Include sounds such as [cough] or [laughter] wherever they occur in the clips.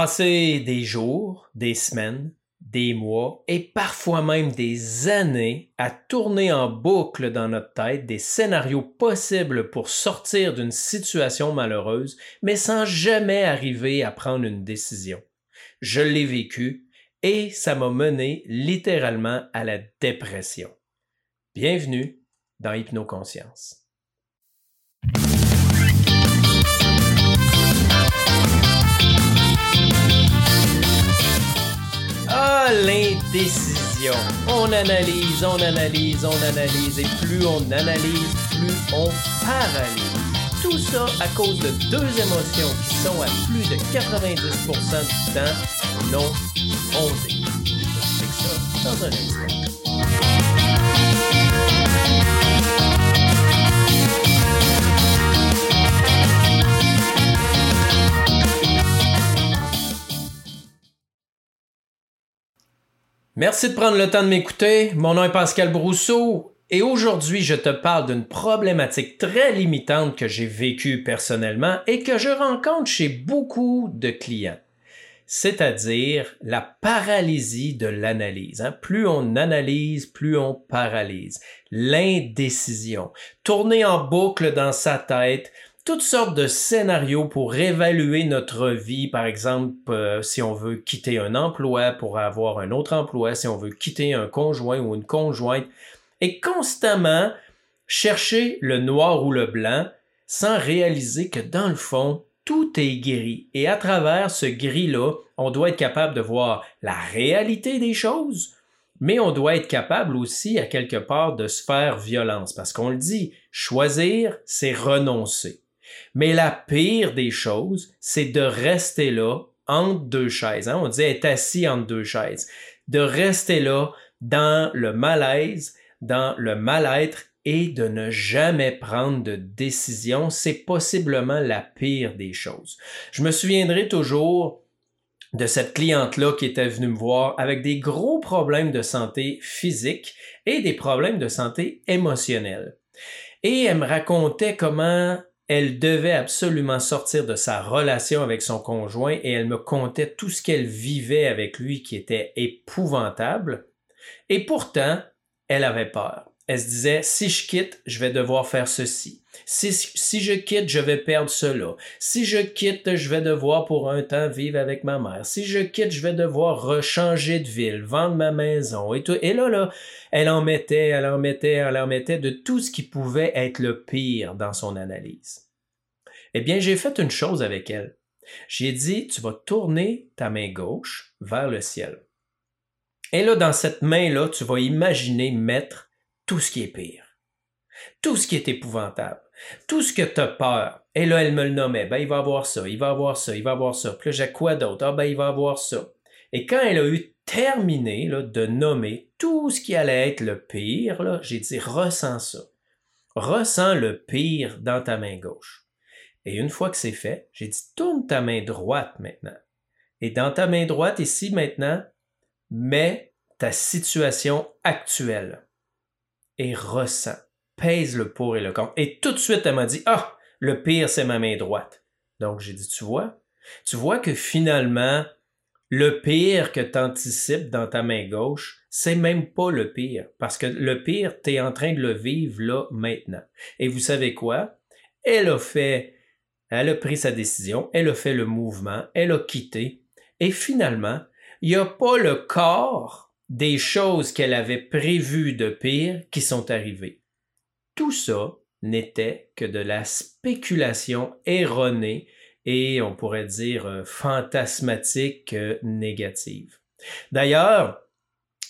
Passer des jours, des semaines, des mois et parfois même des années à tourner en boucle dans notre tête des scénarios possibles pour sortir d'une situation malheureuse, mais sans jamais arriver à prendre une décision. Je l'ai vécu et ça m'a mené littéralement à la dépression. Bienvenue dans Hypnoconscience. L'indécision. On analyse, on analyse, on analyse, et plus on analyse, plus on paralyse. Tout ça à cause de deux émotions qui sont à plus de 90% du temps non fondées. Je ça dans un instant. Merci de prendre le temps de m'écouter. Mon nom est Pascal Brousseau et aujourd'hui je te parle d'une problématique très limitante que j'ai vécue personnellement et que je rencontre chez beaucoup de clients. C'est-à-dire la paralysie de l'analyse. Hein. Plus on analyse, plus on paralyse. L'indécision. Tourner en boucle dans sa tête, toutes sortes de scénarios pour évaluer notre vie, par exemple, euh, si on veut quitter un emploi pour avoir un autre emploi, si on veut quitter un conjoint ou une conjointe, et constamment chercher le noir ou le blanc sans réaliser que dans le fond, tout est gris. Et à travers ce gris-là, on doit être capable de voir la réalité des choses, mais on doit être capable aussi, à quelque part, de se faire violence. Parce qu'on le dit, choisir, c'est renoncer. Mais la pire des choses, c'est de rester là entre deux chaises. Hein. On dit être assis entre deux chaises. De rester là dans le malaise, dans le mal-être et de ne jamais prendre de décision, c'est possiblement la pire des choses. Je me souviendrai toujours de cette cliente-là qui était venue me voir avec des gros problèmes de santé physique et des problèmes de santé émotionnelle. Et elle me racontait comment elle devait absolument sortir de sa relation avec son conjoint et elle me contait tout ce qu'elle vivait avec lui qui était épouvantable. Et pourtant, elle avait peur. Elle se disait, si je quitte, je vais devoir faire ceci. Si, je quitte, je vais perdre cela. Si je quitte, je vais devoir pour un temps vivre avec ma mère. Si je quitte, je vais devoir rechanger de ville, vendre ma maison et tout. Et là, là, elle en mettait, elle en mettait, elle en mettait de tout ce qui pouvait être le pire dans son analyse. Eh bien, j'ai fait une chose avec elle. J'ai dit, tu vas tourner ta main gauche vers le ciel. Et là, dans cette main-là, tu vas imaginer mettre tout ce qui est pire. Tout ce qui est épouvantable. Tout ce que tu as peur. Et là, elle me le nommait. Ben, il va avoir ça, il va avoir ça, il va avoir ça. Puis là, j'ai quoi d'autre? Ah, ben, il va avoir ça. Et quand elle a eu terminé de nommer tout ce qui allait être le pire, j'ai dit ressens ça. Ressens le pire dans ta main gauche. Et une fois que c'est fait, j'ai dit tourne ta main droite maintenant. Et dans ta main droite ici maintenant, mets ta situation actuelle et ressens. Pèse le pour et le contre. Et tout de suite, elle m'a dit Ah, le pire, c'est ma main droite. Donc j'ai dit Tu vois, tu vois que finalement, le pire que tu anticipes dans ta main gauche, c'est même pas le pire. Parce que le pire, tu es en train de le vivre là maintenant. Et vous savez quoi? Elle a fait, elle a pris sa décision, elle a fait le mouvement, elle a quitté. Et finalement, il n'y a pas le corps des choses qu'elle avait prévues de pire qui sont arrivées. Tout ça n'était que de la spéculation erronée et on pourrait dire euh, fantasmatique euh, négative. D'ailleurs,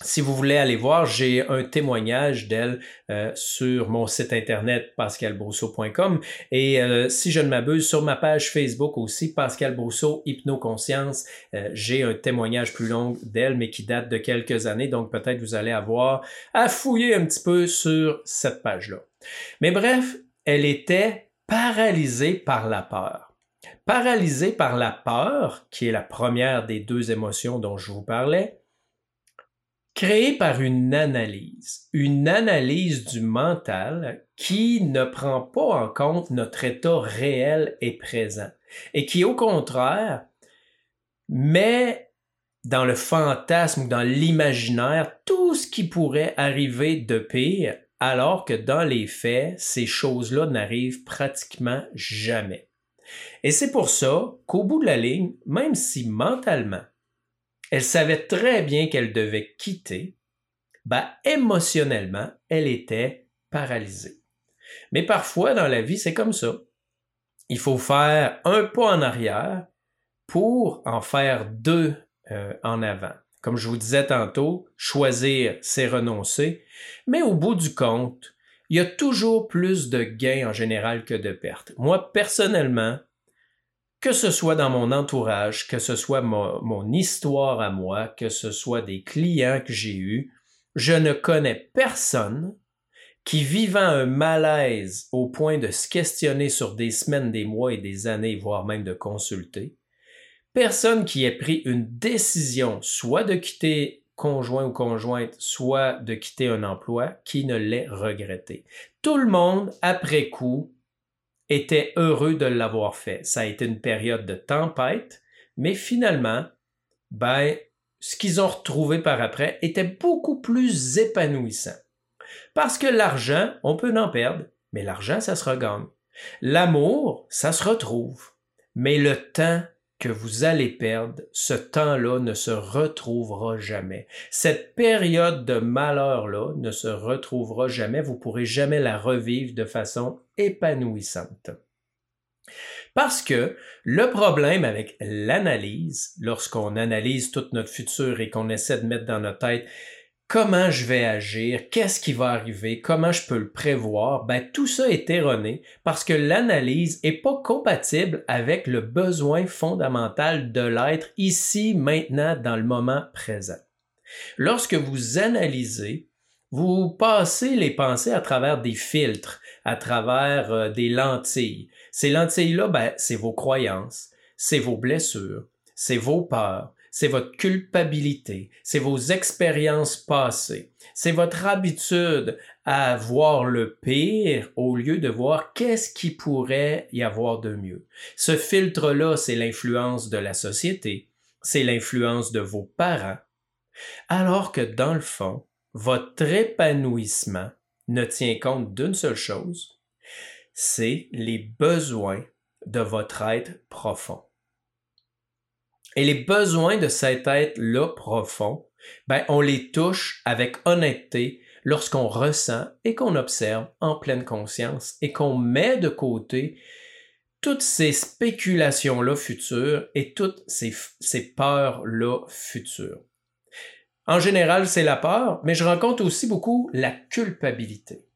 si vous voulez aller voir, j'ai un témoignage d'elle euh, sur mon site internet pascalbrousseau.com et si je ne m'abuse, sur ma page Facebook aussi, Pascal Brousseau Hypnoconscience, j'ai un témoignage plus long d'elle, mais qui date de quelques années, donc peut-être vous allez avoir à fouiller un petit peu sur cette page-là. Mais bref, elle était paralysée par la peur. Paralysé par la peur, qui est la première des deux émotions dont je vous parlais, créée par une analyse, une analyse du mental qui ne prend pas en compte notre état réel et présent, et qui au contraire mais dans le fantasme ou dans l'imaginaire, tout ce qui pourrait arriver de pire, alors que dans les faits, ces choses-là n'arrivent pratiquement jamais. Et c'est pour ça qu'au bout de la ligne, même si mentalement, elle savait très bien qu'elle devait quitter, ben, émotionnellement, elle était paralysée. Mais parfois, dans la vie, c'est comme ça. Il faut faire un pas en arrière pour en faire deux euh, en avant. Comme je vous disais tantôt, choisir, c'est renoncer. Mais au bout du compte, il y a toujours plus de gains en général que de pertes. Moi, personnellement, que ce soit dans mon entourage, que ce soit mon histoire à moi, que ce soit des clients que j'ai eus, je ne connais personne qui, vivant un malaise au point de se questionner sur des semaines, des mois et des années, voire même de consulter, personne qui ait pris une décision, soit de quitter conjoint ou conjointe, soit de quitter un emploi, qui ne l'ait regretté. Tout le monde, après coup, était heureux de l'avoir fait. Ça a été une période de tempête, mais finalement, ben, ce qu'ils ont retrouvé par après était beaucoup plus épanouissant. Parce que l'argent, on peut en perdre, mais l'argent, ça se regagne. L'amour, ça se retrouve. Mais le temps que vous allez perdre, ce temps-là ne se retrouvera jamais. Cette période de malheur-là ne se retrouvera jamais. Vous pourrez jamais la revivre de façon épanouissante. Parce que le problème avec l'analyse, lorsqu'on analyse tout notre futur et qu'on essaie de mettre dans notre tête comment je vais agir, qu'est-ce qui va arriver, comment je peux le prévoir, ben tout ça est erroné parce que l'analyse est pas compatible avec le besoin fondamental de l'être ici, maintenant, dans le moment présent. Lorsque vous analysez, vous passez les pensées à travers des filtres, à travers euh, des lentilles. Ces lentilles-là, ben, c'est vos croyances, c'est vos blessures, c'est vos peurs, c'est votre culpabilité, c'est vos expériences passées, c'est votre habitude à voir le pire au lieu de voir qu'est-ce qui pourrait y avoir de mieux. Ce filtre-là, c'est l'influence de la société, c'est l'influence de vos parents, alors que dans le fond, votre épanouissement ne tient compte d'une seule chose, c'est les besoins de votre être profond. Et les besoins de cet être-là profond, ben, on les touche avec honnêteté lorsqu'on ressent et qu'on observe en pleine conscience et qu'on met de côté toutes ces spéculations-là futures et toutes ces, ces peurs-là futures. En général, c'est la peur, mais je rencontre aussi beaucoup la culpabilité.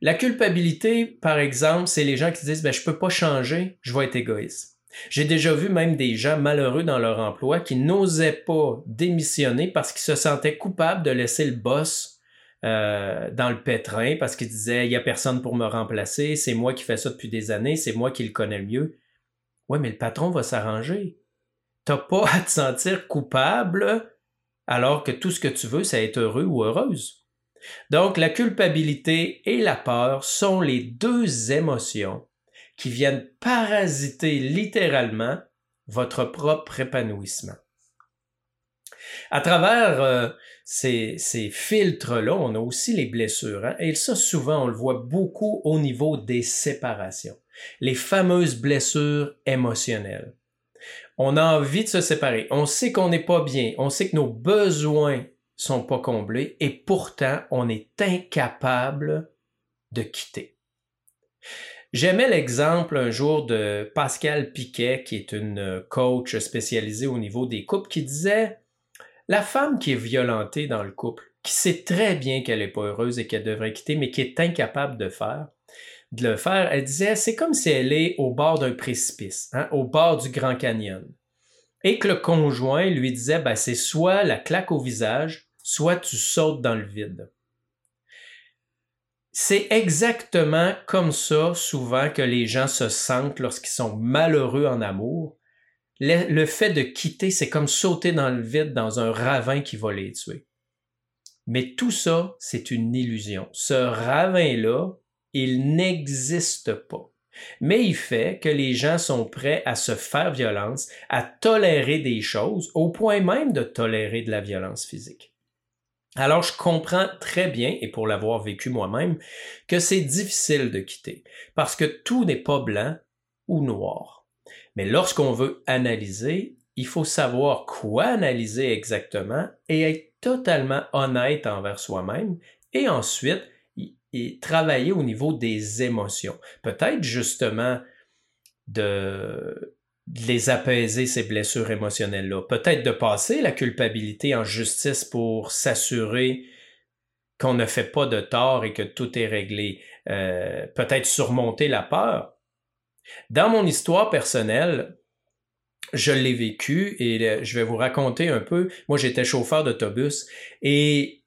La culpabilité, par exemple, c'est les gens qui disent ben, je peux pas changer, je vais être égoïste. J'ai déjà vu même des gens malheureux dans leur emploi qui n'osaient pas démissionner parce qu'ils se sentaient coupables de laisser le boss euh, dans le pétrin parce qu'ils disaient il y a personne pour me remplacer, c'est moi qui fais ça depuis des années, c'est moi qui le connais le mieux. Ouais, mais le patron va s'arranger. T'as pas à te sentir coupable alors que tout ce que tu veux, c'est être heureux ou heureuse. Donc la culpabilité et la peur sont les deux émotions qui viennent parasiter littéralement votre propre épanouissement. À travers euh, ces, filtres-là, on a aussi les blessures. Hein, et ça, souvent, on le voit beaucoup au niveau des séparations. Les fameuses blessures émotionnelles. On a envie de se séparer. On sait qu'on n'est pas bien. On sait que nos besoins sont pas comblés. Et pourtant, on est incapable de quitter. J'aimais l'exemple un jour de Pascal Piquet, qui est une coach spécialisée au niveau des couples, qui disait La femme qui est violentée dans le couple, qui sait très bien qu'elle n'est pas heureuse et qu'elle devrait quitter, mais qui est incapable de faire, de le faire, elle disait c'est comme si elle est au bord d'un précipice, hein, au bord du Grand Canyon. Et que le conjoint lui disait ben, c'est soit la claque au visage, soit tu sautes dans le vide. C'est exactement comme ça souvent que les gens se sentent lorsqu'ils sont malheureux en amour. Le, fait de quitter, c'est comme sauter dans le vide dans un ravin qui va les tuer. Mais tout ça, c'est une illusion. Ce ravin-là, il n'existe pas. mais il fait que les gens sont prêts à se faire violence, à tolérer des choses, au point même de tolérer de la violence physique. Alors je comprends très bien, et pour l'avoir vécu moi-même, que c'est difficile de quitter, parce que tout n'est pas blanc ou noir. Mais lorsqu'on veut analyser, il faut savoir quoi analyser exactement et être totalement honnête envers soi-même, et ensuite travailler au niveau des émotions. Peut-être justement de, les apaiser, ces blessures émotionnelles-là. Peut-être de passer la culpabilité en justice pour s'assurer qu'on ne fait pas de tort et que tout est réglé. Euh, peut-être surmonter la peur. Dans mon histoire personnelle, je l'ai vécu et euh, je vais vous raconter un peu. Moi, j'étais chauffeur d'autobus et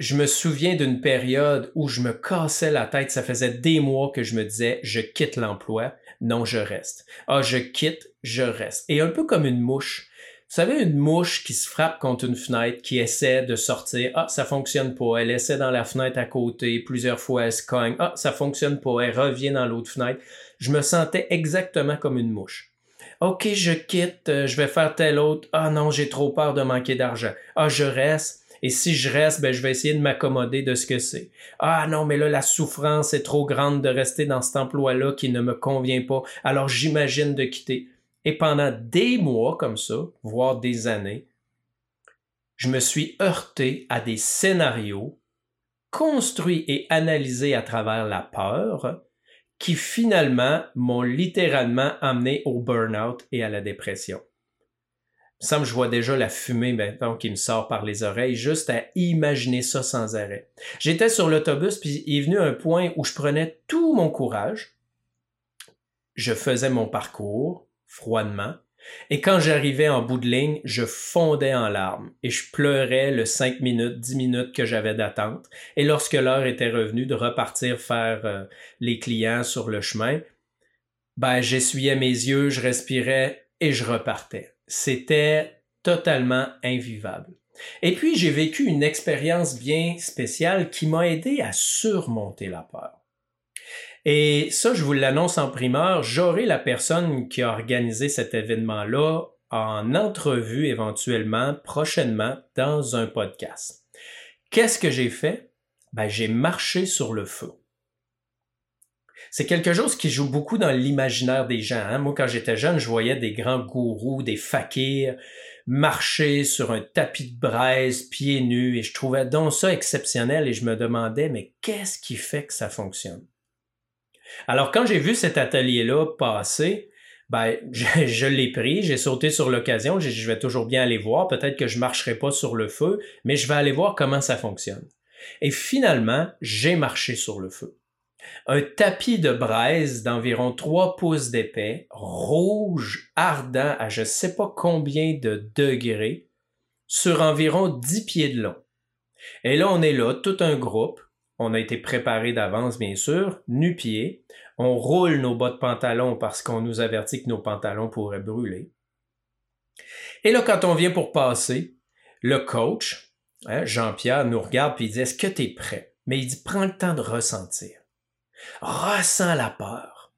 je me souviens d'une période où je me cassais la tête. Ça faisait des mois que je me disais, je quitte l'emploi. Non, je reste. Ah, je quitte, je reste. Et un peu comme une mouche. Vous savez, une mouche qui se frappe contre une fenêtre, qui essaie de sortir. Ah, ça fonctionne pas. Elle essaie dans la fenêtre à côté. Plusieurs fois, elle se cogne. Ah, ça fonctionne pas. Elle revient dans l'autre fenêtre. Je me sentais exactement comme une mouche. OK, je quitte. Euh, je vais faire tel autre. Ah non, j'ai trop peur de manquer d'argent. Ah, je reste. Et si je reste, ben, je vais essayer de m'accommoder de ce que c'est. Ah non, mais là, la souffrance est trop grande de rester dans cet emploi-là qui ne me convient pas. Alors j'imagine de quitter. Et pendant des mois comme ça, voire des années, je me suis heurté à des scénarios construits et analysés à travers la peur qui finalement m'ont littéralement amené au burn-out et à la dépression je vois déjà la fumée maintenant qui me sort par les oreilles, juste à imaginer ça sans arrêt. J'étais sur l'autobus, puis il est venu un point où je prenais tout mon courage, je faisais mon parcours froidement, et quand j'arrivais en bout de ligne, je fondais en larmes et je pleurais le 5 minutes, 10 minutes que j'avais d'attente. Et lorsque l'heure était revenue de repartir faire euh, les clients sur le chemin, ben, j'essuyais mes yeux, je respirais et je repartais. C'était totalement invivable. Et puis j'ai vécu une expérience bien spéciale qui m'a aidé à surmonter la peur. Et ça, je vous l'annonce en primeur, j'aurai la personne qui a organisé cet événement-là en entrevue éventuellement prochainement dans un podcast. Qu'est-ce que j'ai fait? Ben, j'ai marché sur le feu c'est quelque chose qui joue beaucoup dans l'imaginaire des gens. Hein. Moi, quand j'étais jeune, je voyais des grands gourous, des fakirs marcher sur un tapis de braise, pieds nus, et je trouvais donc ça exceptionnel et je me demandais, mais qu'est-ce qui fait que ça fonctionne? Alors, quand j'ai vu cet atelier-là passer, ben, [laughs] je, l'ai pris, j'ai sauté sur l'occasion, je vais toujours bien aller voir, peut-être que je marcherai pas sur le feu, mais je vais aller voir comment ça fonctionne. Et finalement, j'ai marché sur le feu un tapis de braise d'environ 3 pouces d'épais, rouge, ardent à je ne sais pas combien de degrés, sur environ 10 pieds de long. Et là, on est là, tout un groupe. On a été préparé d'avance, bien sûr, nu-pieds. On roule nos bas de pantalon parce qu'on nous avertit que nos pantalons pourraient brûler. Et là, quand on vient pour passer, le coach, hein, Jean-Pierre, nous regarde et il dit Est-ce que tu es prêt? Mais il dit Prends le temps de ressentir. Ressens la peur.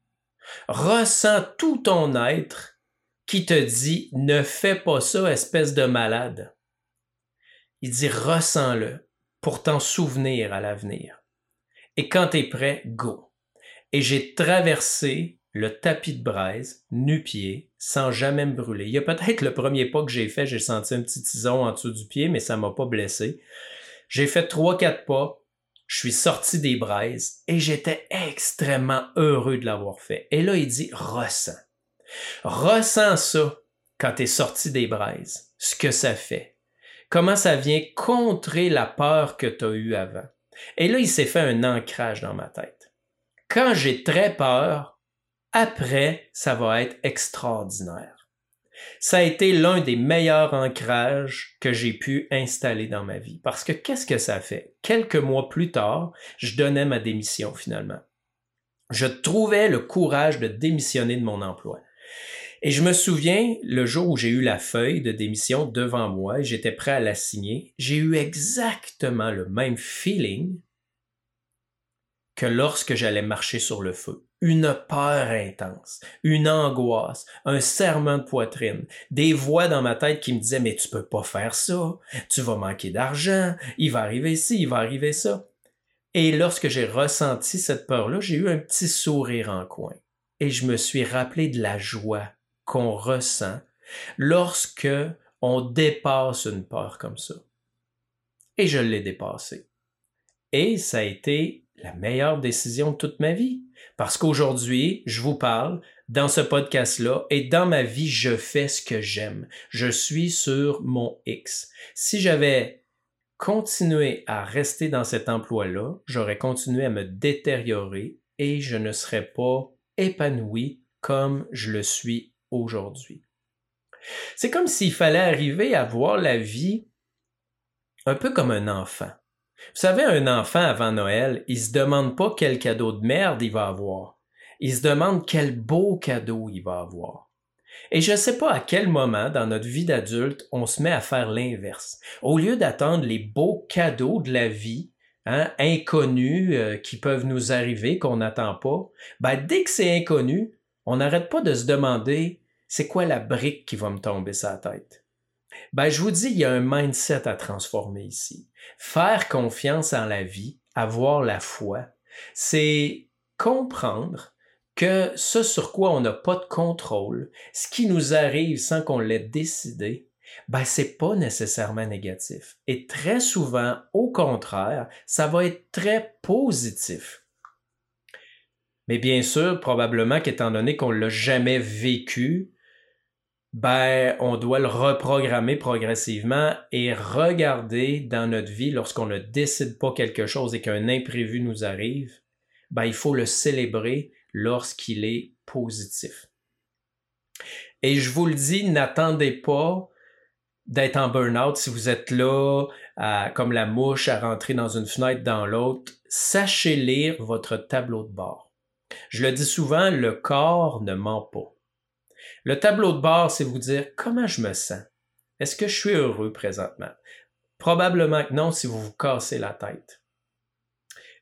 Ressens tout ton être qui te dit ne fais pas ça, espèce de malade. Il dit ressens-le pour t'en souvenir à l'avenir. Et quand tu es prêt, go. Et j'ai traversé le tapis de braise, nu-pied, sans jamais me brûler. Il y a peut-être le premier pas que j'ai fait, j'ai senti un petit tison en dessous du pied, mais ça m'a pas blessé. J'ai fait trois, quatre pas, je suis sorti des braises et j'étais extrêmement heureux de l'avoir fait. Et là, il dit, ressens. Ressens ça quand tu es sorti des braises, ce que ça fait. Comment ça vient contrer la peur que tu as eue avant. Et là, il s'est fait un ancrage dans ma tête. Quand j'ai très peur, après, ça va être extraordinaire. Ça a été l'un des meilleurs ancrages que j'ai pu installer dans ma vie. Parce que qu'est-ce que ça fait? Quelques mois plus tard, je donnais ma démission finalement. Je trouvais le courage de démissionner de mon emploi. Et je me souviens, le jour où j'ai eu la feuille de démission devant moi et j'étais prêt à la signer, j'ai eu exactement le même feeling que lorsque j'allais marcher sur le feu. Une peur intense, une angoisse, un serment de poitrine, des voix dans ma tête qui me disaient mais tu peux pas faire ça, tu vas manquer d'argent, il va arriver ci, il va arriver ça. Et lorsque j'ai ressenti cette peur-là, j'ai eu un petit sourire en coin et je me suis rappelé de la joie qu'on ressent lorsque on dépasse une peur comme ça. Et je l'ai dépassée. Et ça a été la meilleure décision de toute ma vie. Parce qu'aujourd'hui, je vous parle dans ce podcast-là et dans ma vie, je fais ce que j'aime. Je suis sur mon X. Si j'avais continué à rester dans cet emploi-là, j'aurais continué à me détériorer et je ne serais pas épanoui comme je le suis aujourd'hui. C'est comme s'il fallait arriver à voir la vie un peu comme un enfant. Vous savez, un enfant avant Noël, il se demande pas quel cadeau de merde il va avoir. Il se demande quel beau cadeau il va avoir. Et je ne sais pas à quel moment dans notre vie d'adulte on se met à faire l'inverse. Au lieu d'attendre les beaux cadeaux de la vie, hein, inconnus euh, qui peuvent nous arriver, qu'on n'attend pas, ben, dès que c'est inconnu, on n'arrête pas de se demander c'est quoi la brique qui va me tomber sur la tête? Ben, je vous dis, il y a un mindset à transformer ici. Faire confiance en la vie, avoir la foi, c'est comprendre que ce sur quoi on n'a pas de contrôle, ce qui nous arrive sans qu'on l'ait décidé, ben c'est pas nécessairement négatif. Et très souvent, au contraire, ça va être très positif. Mais bien sûr, probablement qu'étant donné qu'on l'a jamais vécu, ben, on doit le reprogrammer progressivement et regarder dans notre vie lorsqu'on ne décide pas quelque chose et qu'un imprévu nous arrive, ben, il faut le célébrer lorsqu'il est positif. Et je vous le dis, n'attendez pas d'être en burn-out si vous êtes là, comme la mouche, à rentrer dans une fenêtre dans l'autre. Sachez lire votre tableau de bord. Je le dis souvent, le corps ne ment pas. Le tableau de bord, c'est vous dire comment je me sens. Est-ce que je suis heureux présentement? Probablement que non si vous vous cassez la tête.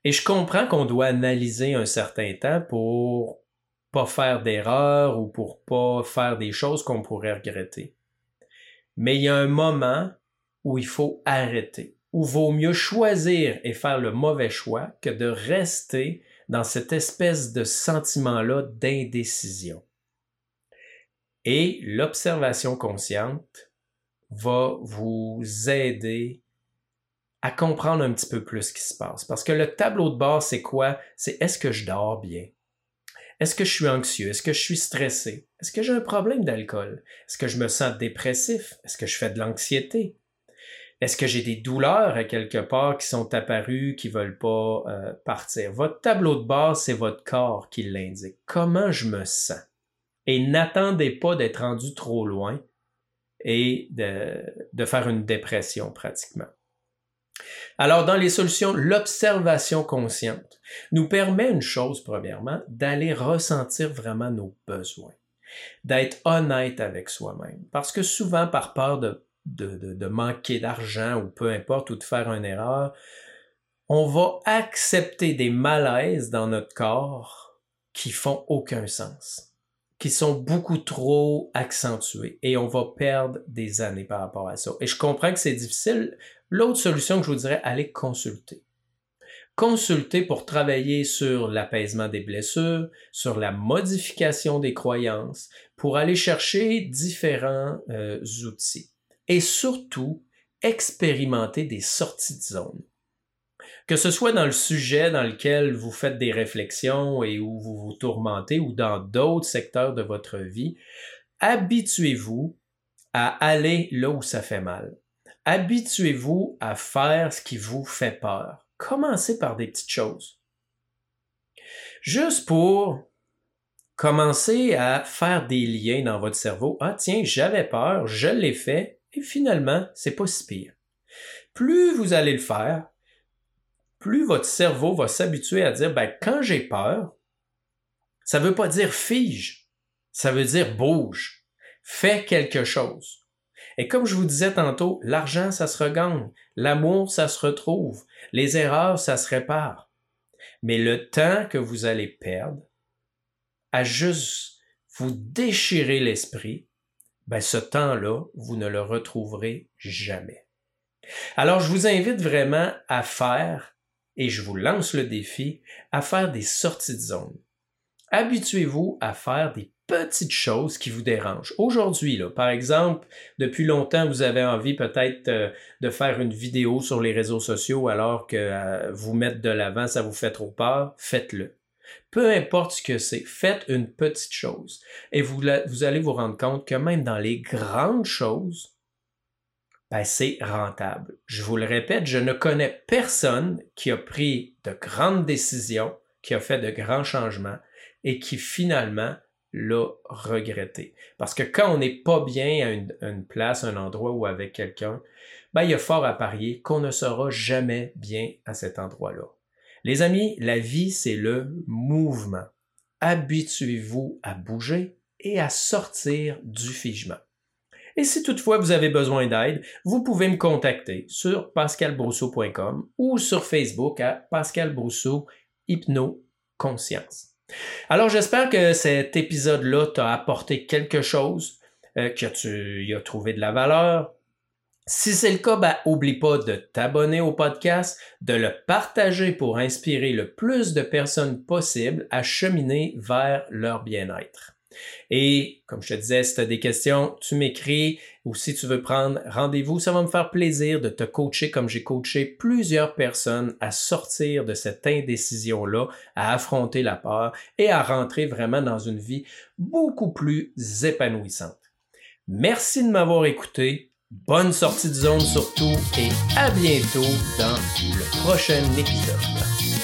Et je comprends qu'on doit analyser un certain temps pour pas faire d'erreurs ou pour pas faire des choses qu'on pourrait regretter. Mais il y a un moment où il faut arrêter, où vaut mieux choisir et faire le mauvais choix que de rester dans cette espèce de sentiment-là d'indécision. Et l'observation consciente va vous aider à comprendre un petit peu plus ce qui se passe. Parce que le tableau de bord, c'est quoi? C'est est-ce que je dors bien? Est-ce que je suis anxieux? Est-ce que je suis stressé? Est-ce que j'ai un problème d'alcool? Est-ce que je me sens dépressif? Est-ce que je fais de l'anxiété? Est-ce que j'ai des douleurs à quelque part qui sont apparues, qui veulent pas euh, partir? Votre tableau de bord, c'est votre corps qui l'indique. Comment je me sens? Et n'attendez pas d'être rendu trop loin et de, faire une dépression pratiquement. Alors, dans les solutions, l'observation consciente nous permet une chose, premièrement, d'aller ressentir vraiment nos besoins, d'être honnête avec soi-même. Parce que souvent, par peur de, de manquer d'argent ou peu importe, ou de faire une erreur, on va accepter des malaises dans notre corps qui font aucun sens qui sont beaucoup trop accentués et on va perdre des années par rapport à ça. Et je comprends que c'est difficile. L'autre solution que je vous dirais, allez consulter. Consulter pour travailler sur l'apaisement des blessures, sur la modification des croyances, pour aller chercher différents euh, outils. Et surtout, expérimenter des sorties de zone que ce soit dans le sujet dans lequel vous faites des réflexions et où vous vous tourmentez ou dans d'autres secteurs de votre vie, habituez-vous à aller là où ça fait mal. Habituez-vous à faire ce qui vous fait peur. Commencez par des petites choses. Juste pour commencer à faire des liens dans votre cerveau. Ah tiens, j'avais peur, je l'ai fait et finalement, c'est pas si pire. Plus vous allez le faire, plus votre cerveau va s'habituer à dire, ben, quand j'ai peur, ça veut pas dire fige, ça veut dire bouge, fais quelque chose. Et comme je vous disais tantôt, l'argent, ça se regagne, l'amour, ça se retrouve, les erreurs, ça se répare. Mais le temps que vous allez perdre à juste vous déchirer l'esprit, ben ce temps-là, vous ne le retrouverez jamais. Alors, je vous invite vraiment à faire, et je vous lance le défi, à faire des sorties de zone. Habituez-vous à faire des petites choses qui vous dérangent. Aujourd'hui, par exemple, depuis longtemps, vous avez envie peut-être euh, de faire une vidéo sur les réseaux sociaux alors que euh, vous mettre de l'avant, ça vous fait trop peur, faites-le. Peu importe ce que c'est, faites une petite chose. Et vous allez vous rendre compte que même dans les grandes choses, ben, c'est rentable. Je vous le répète, je ne connais personne qui a pris de grandes décisions, qui a fait de grands changements et qui finalement l'a regretté. Parce que quand on n'est pas bien à une, place, un endroit ou avec quelqu'un, ben, il y a fort à parier qu'on ne sera jamais bien à cet endroit-là. Les amis, la vie, c'est le mouvement. Habituez-vous à bouger et à sortir du figement. Et si toutefois vous avez besoin d'aide, vous pouvez me contacter sur pascalbrousseau.com ou sur Facebook à Pascal Brousseau Hypno Conscience. Alors j'espère que cet épisode-là t'a apporté quelque chose, euh, que tu y as trouvé de la valeur. Si c'est le cas, ben, oublie pas de t'abonner au podcast, de le partager pour inspirer le plus de personnes possible à cheminer vers leur bien-être. Et comme je te disais, si tu as des questions, tu m'écris ou si tu veux prendre rendez-vous, ça va me faire plaisir de te coacher comme j'ai coaché plusieurs personnes à sortir de cette indécision-là, à affronter la peur et à rentrer vraiment dans une vie beaucoup plus épanouissante. Merci de m'avoir écouté. Bonne sortie de zone surtout et à bientôt dans le prochain épisode.